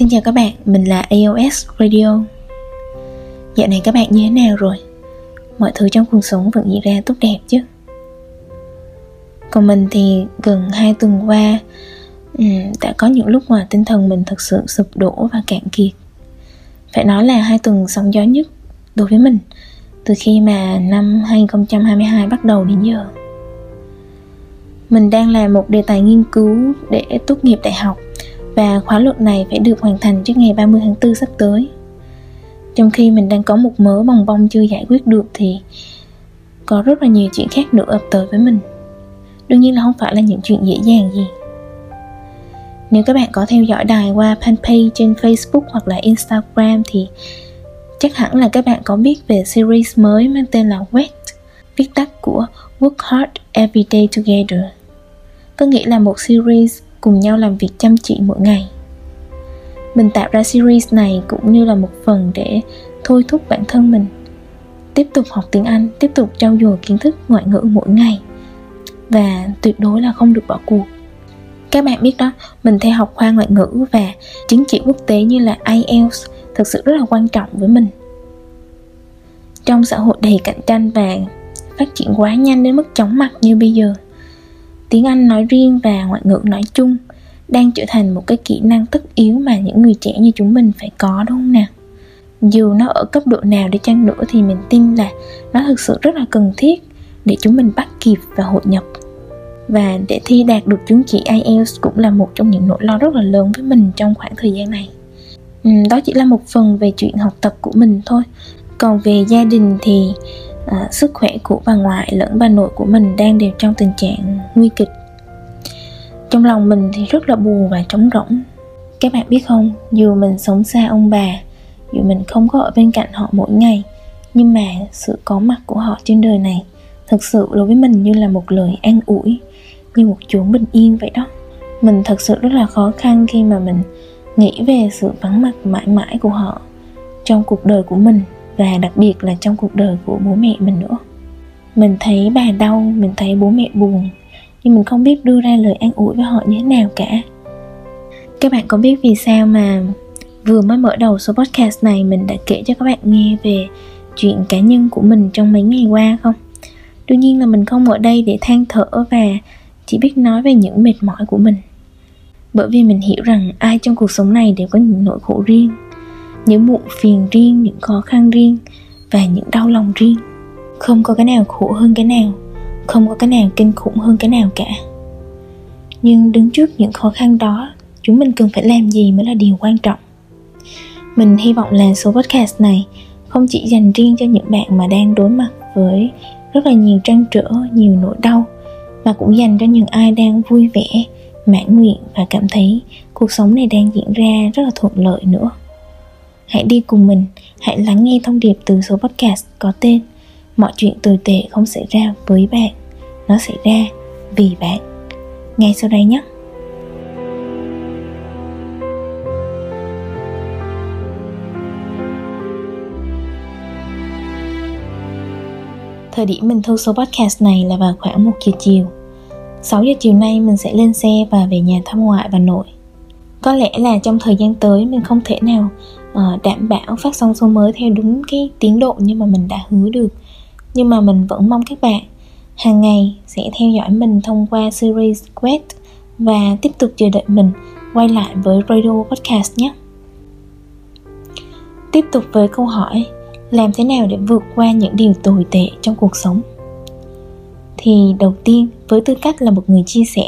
Xin chào các bạn, mình là AOS Radio Dạo này các bạn như thế nào rồi? Mọi thứ trong cuộc sống vẫn diễn ra tốt đẹp chứ? Còn mình thì gần 2 tuần qua ừ, Đã có những lúc mà tinh thần mình thật sự sụp đổ và cạn kiệt Phải nói là hai tuần sóng gió nhất đối với mình Từ khi mà năm 2022 bắt đầu đến giờ Mình đang làm một đề tài nghiên cứu để tốt nghiệp đại học và khóa luận này phải được hoàn thành trước ngày 30 tháng 4 sắp tới. Trong khi mình đang có một mớ bồng bông chưa giải quyết được thì có rất là nhiều chuyện khác nữa ập tới với mình. Đương nhiên là không phải là những chuyện dễ dàng gì. Nếu các bạn có theo dõi đài qua fanpage trên Facebook hoặc là Instagram thì chắc hẳn là các bạn có biết về series mới mang tên là WET, viết tắt của Work Hard Every Day Together. Có nghĩa là một series cùng nhau làm việc chăm chỉ mỗi ngày. Mình tạo ra series này cũng như là một phần để thôi thúc bản thân mình. Tiếp tục học tiếng anh, tiếp tục trau dồi kiến thức ngoại ngữ mỗi ngày. Và tuyệt đối là không được bỏ cuộc. Các bạn biết đó, mình theo học khoa ngoại ngữ và chứng chỉ quốc tế như là IELTS thực sự rất là quan trọng với mình. Trong xã hội đầy cạnh tranh và phát triển quá nhanh đến mức chóng mặt như bây giờ tiếng Anh nói riêng và ngoại ngữ nói chung, đang trở thành một cái kỹ năng tất yếu mà những người trẻ như chúng mình phải có, đúng không nào? Dù nó ở cấp độ nào đi chăng nữa thì mình tin là nó thực sự rất là cần thiết để chúng mình bắt kịp và hội nhập. Và để thi đạt được chứng chỉ IELTS cũng là một trong những nỗi lo rất là lớn với mình trong khoảng thời gian này. Đó chỉ là một phần về chuyện học tập của mình thôi. Còn về gia đình thì à, sức khỏe của bà ngoại lẫn bà nội của mình đang đều trong tình trạng nguy kịch. Trong lòng mình thì rất là buồn và trống rỗng. Các bạn biết không dù mình sống xa ông bà dù mình không có ở bên cạnh họ mỗi ngày nhưng mà sự có mặt của họ trên đời này thực sự đối với mình như là một lời an ủi như một chốn bình yên vậy đó. Mình thật sự rất là khó khăn khi mà mình nghĩ về sự vắng mặt mãi mãi của họ trong cuộc đời của mình và đặc biệt là trong cuộc đời của bố mẹ mình nữa. Mình thấy bà đau, mình thấy bố mẹ buồn, nhưng mình không biết đưa ra lời an ủi với họ như thế nào cả. Các bạn có biết vì sao mà vừa mới mở đầu số podcast này mình đã kể cho các bạn nghe về chuyện cá nhân của mình trong mấy ngày qua không? Đương nhiên là mình không ở đây để than thở và chỉ biết nói về những mệt mỏi của mình. Bởi vì mình hiểu rằng ai trong cuộc sống này đều có những nỗi khổ riêng những muộn phiền riêng, những khó khăn riêng và những đau lòng riêng. Không có cái nào khổ hơn cái nào, không có cái nào kinh khủng hơn cái nào cả. Nhưng đứng trước những khó khăn đó, chúng mình cần phải làm gì mới là điều quan trọng. Mình hy vọng là số podcast này không chỉ dành riêng cho những bạn mà đang đối mặt với rất là nhiều trăn trở, nhiều nỗi đau, mà cũng dành cho những ai đang vui vẻ, mãn nguyện và cảm thấy cuộc sống này đang diễn ra rất là thuận lợi nữa hãy đi cùng mình. Hãy lắng nghe thông điệp từ số podcast có tên mọi chuyện tồi tệ không xảy ra với bạn. Nó xảy ra vì bạn. Ngay sau đây nhé. Thời điểm mình thu số podcast này là vào khoảng 1 giờ chiều. 6 giờ chiều nay mình sẽ lên xe và về nhà thăm ngoại và nội. Có lẽ là trong thời gian tới mình không thể nào Ờ, đảm bảo phát sóng số mới theo đúng cái tiến độ như mà mình đã hứa được Nhưng mà mình vẫn mong các bạn hàng ngày sẽ theo dõi mình thông qua series Quest và tiếp tục chờ đợi mình quay lại với Radio Podcast nhé. Tiếp tục với câu hỏi làm thế nào để vượt qua những điều tồi tệ trong cuộc sống? Thì đầu tiên, với tư cách là một người chia sẻ,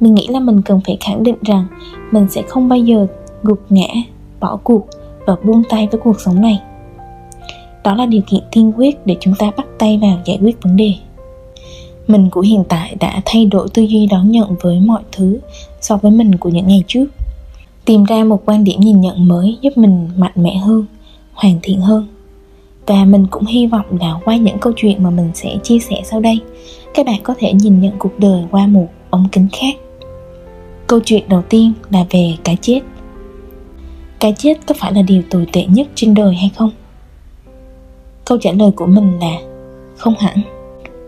mình nghĩ là mình cần phải khẳng định rằng mình sẽ không bao giờ gục ngã, bỏ cuộc và buông tay với cuộc sống này. Đó là điều kiện tiên quyết để chúng ta bắt tay vào giải quyết vấn đề. Mình của hiện tại đã thay đổi tư duy đón nhận với mọi thứ so với mình của những ngày trước. Tìm ra một quan điểm nhìn nhận mới giúp mình mạnh mẽ hơn, hoàn thiện hơn. Và mình cũng hy vọng là qua những câu chuyện mà mình sẽ chia sẻ sau đây, các bạn có thể nhìn nhận cuộc đời qua một ống kính khác. Câu chuyện đầu tiên là về cái chết cái chết có phải là điều tồi tệ nhất trên đời hay không? Câu trả lời của mình là không hẳn.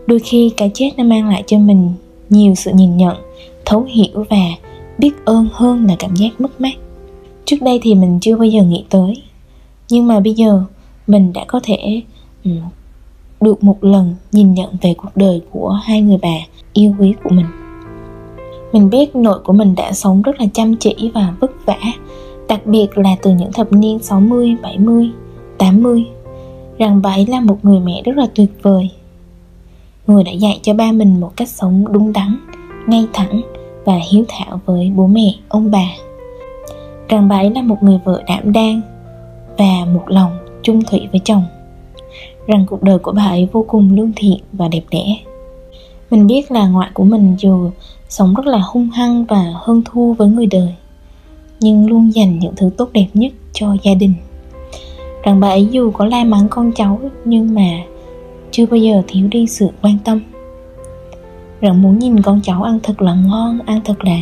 Đôi khi cái chết nó mang lại cho mình nhiều sự nhìn nhận thấu hiểu và biết ơn hơn là cảm giác mất mát. Trước đây thì mình chưa bao giờ nghĩ tới nhưng mà bây giờ mình đã có thể um, được một lần nhìn nhận về cuộc đời của hai người bà yêu quý của mình. Mình biết nội của mình đã sống rất là chăm chỉ và vất vả đặc biệt là từ những thập niên 60, 70, 80 rằng bà ấy là một người mẹ rất là tuyệt vời. Người đã dạy cho ba mình một cách sống đúng đắn ngay thẳng và hiếu thảo với bố mẹ ông bà. Rằng bà ấy là một người vợ đảm đang và một lòng chung thủy với chồng. Rằng cuộc đời của bà ấy vô cùng lương thiện và đẹp đẽ. Mình biết là ngoại của mình dù sống rất là hung hăng và hơn thua với người đời nhưng luôn dành những thứ tốt đẹp nhất cho gia đình. Rằng bà ấy dù có la mắng con cháu, nhưng mà chưa bao giờ thiếu đi sự quan tâm. Rằng muốn nhìn con cháu ăn thật là ngon, ăn thật là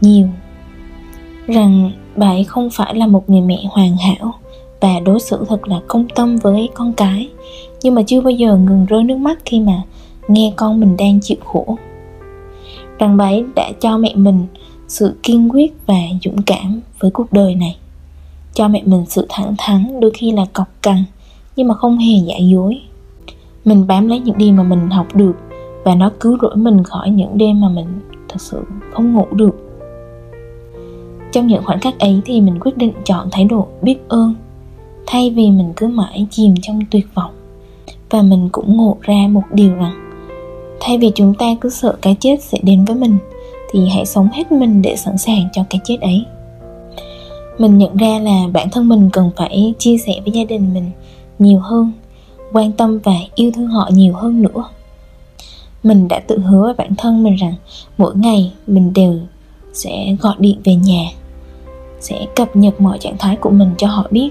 nhiều. Rằng bà ấy không phải là một người mẹ hoàn hảo và đối xử thật là công tâm với con cái, nhưng mà chưa bao giờ ngừng rơi nước mắt khi mà nghe con mình đang chịu khổ. Rằng bà ấy đã cho mẹ mình sự kiên quyết và dũng cảm với cuộc đời này. Cho mẹ mình sự thẳng thắn, đôi khi là cọc cằn, nhưng mà không hề giả dối. Mình bám lấy những điều mà mình học được, và nó cứu rỗi mình khỏi những đêm mà mình thật sự không ngủ được. Trong những khoảnh khắc ấy thì mình quyết định chọn thái độ biết ơn, thay vì mình cứ mãi chìm trong tuyệt vọng. Và mình cũng ngộ ra một điều rằng, thay vì chúng ta cứ sợ cái chết sẽ đến với mình thì hãy sống hết mình để sẵn sàng cho cái chết ấy. Mình nhận ra là bản thân mình cần phải chia sẻ với gia đình mình nhiều hơn, quan tâm và yêu thương họ nhiều hơn nữa. Mình đã tự hứa với bản thân mình rằng mỗi ngày mình đều sẽ gọi điện về nhà, sẽ cập nhật mọi trạng thái của mình cho họ biết,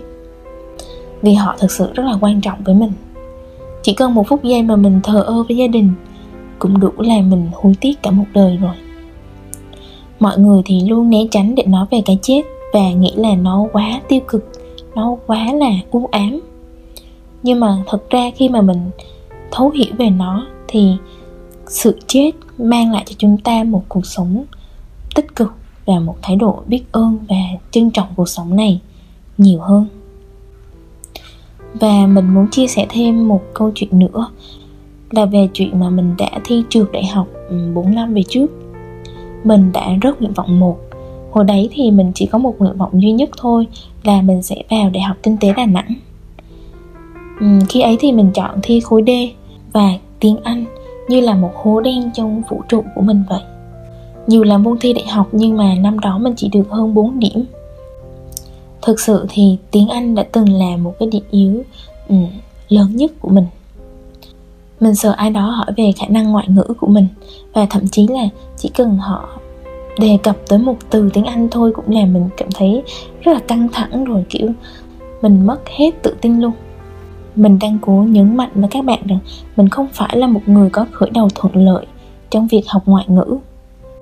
vì họ thực sự rất là quan trọng với mình. Chỉ cần một phút giây mà mình thờ ơ với gia đình cũng đủ làm mình hối tiếc cả một đời rồi mọi người thì luôn né tránh để nói về cái chết và nghĩ là nó quá tiêu cực, nó quá là u ám. Nhưng mà thật ra khi mà mình thấu hiểu về nó thì sự chết mang lại cho chúng ta một cuộc sống tích cực và một thái độ biết ơn và trân trọng cuộc sống này nhiều hơn. Và mình muốn chia sẻ thêm một câu chuyện nữa là về chuyện mà mình đã thi trượt đại học ừ, 4 năm về trước mình đã rớt nguyện vọng một. Hồi đấy thì mình chỉ có một nguyện vọng duy nhất thôi là mình sẽ vào đại học kinh tế đà nẵng. Ừ, khi ấy thì mình chọn thi khối d và tiếng anh như là một hố đen trong vũ trụ của mình vậy. Dù là môn thi đại học nhưng mà năm đó mình chỉ được hơn 4 điểm. Thực sự thì tiếng anh đã từng là một cái điểm yếu ừ, lớn nhất của mình mình sợ ai đó hỏi về khả năng ngoại ngữ của mình và thậm chí là chỉ cần họ đề cập tới một từ tiếng anh thôi cũng làm mình cảm thấy rất là căng thẳng rồi, kiểu, mình mất hết tự tin luôn. Mình đang cố nhấn mạnh với các bạn rằng mình không phải là một người có khởi đầu thuận lợi trong việc học ngoại ngữ.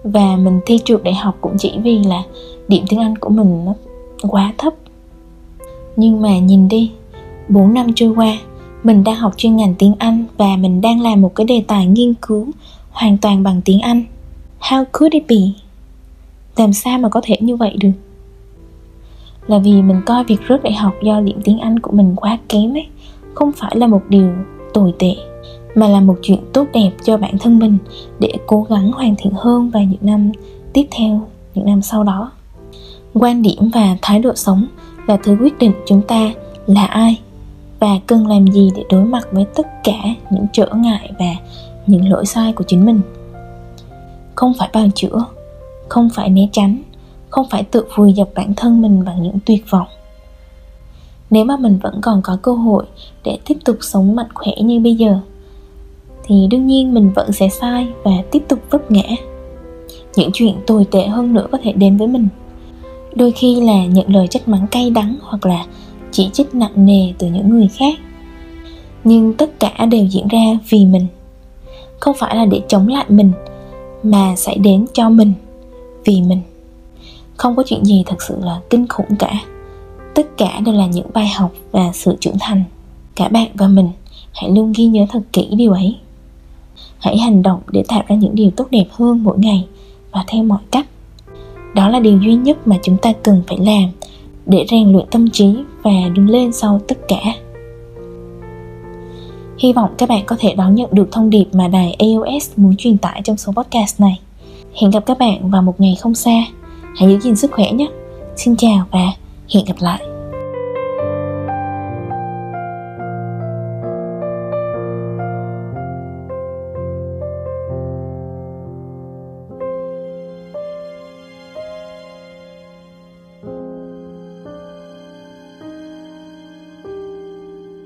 Và mình thi trượt đại học cũng chỉ vì là điểm tiếng anh của mình nó quá thấp. Nhưng mà nhìn đi 4 năm trôi qua mình đang học chuyên ngành tiếng Anh và mình đang làm một cái đề tài nghiên cứu hoàn toàn bằng tiếng Anh. How could it be? Làm sao mà có thể như vậy được? Là vì mình coi việc rớt đại học do điểm tiếng Anh của mình quá kém ấy Không phải là một điều tồi tệ Mà là một chuyện tốt đẹp cho bản thân mình Để cố gắng hoàn thiện hơn vào những năm tiếp theo, những năm sau đó Quan điểm và thái độ sống là thứ quyết định chúng ta là ai và cần làm gì để đối mặt với tất cả những trở ngại và những lỗi sai của chính mình? Không phải bào chữa, không phải né tránh, không phải tự vùi dập bản thân mình bằng những tuyệt vọng. Nếu mà mình vẫn còn có cơ hội để tiếp tục sống mạnh khỏe như bây giờ, thì đương nhiên mình vẫn sẽ sai và tiếp tục vấp ngã. Những chuyện tồi tệ hơn nữa có thể đến với mình. Đôi khi là nhận lời trách mắng cay đắng hoặc là chỉ trích nặng nề từ những người khác. Nhưng tất cả đều diễn ra vì mình. Không phải là để chống lại mình, mà xảy đến cho mình vì mình. Không có chuyện gì thật sự là kinh khủng cả. Tất cả đều là những bài học và sự trưởng thành. Cả bạn và mình, hãy luôn ghi nhớ thật kỹ điều ấy. Hãy hành động để tạo ra những điều tốt đẹp hơn mỗi ngày và theo mọi cách. Đó là điều duy nhất mà chúng ta cần phải làm để rèn luyện tâm trí và đứng lên sau tất cả. Hy vọng các bạn có thể đón nhận được thông điệp mà đài AOS muốn truyền tải trong số podcast này. Hẹn gặp các bạn vào một ngày không xa. Hãy giữ gìn sức khỏe nhé. Xin chào và hẹn gặp lại.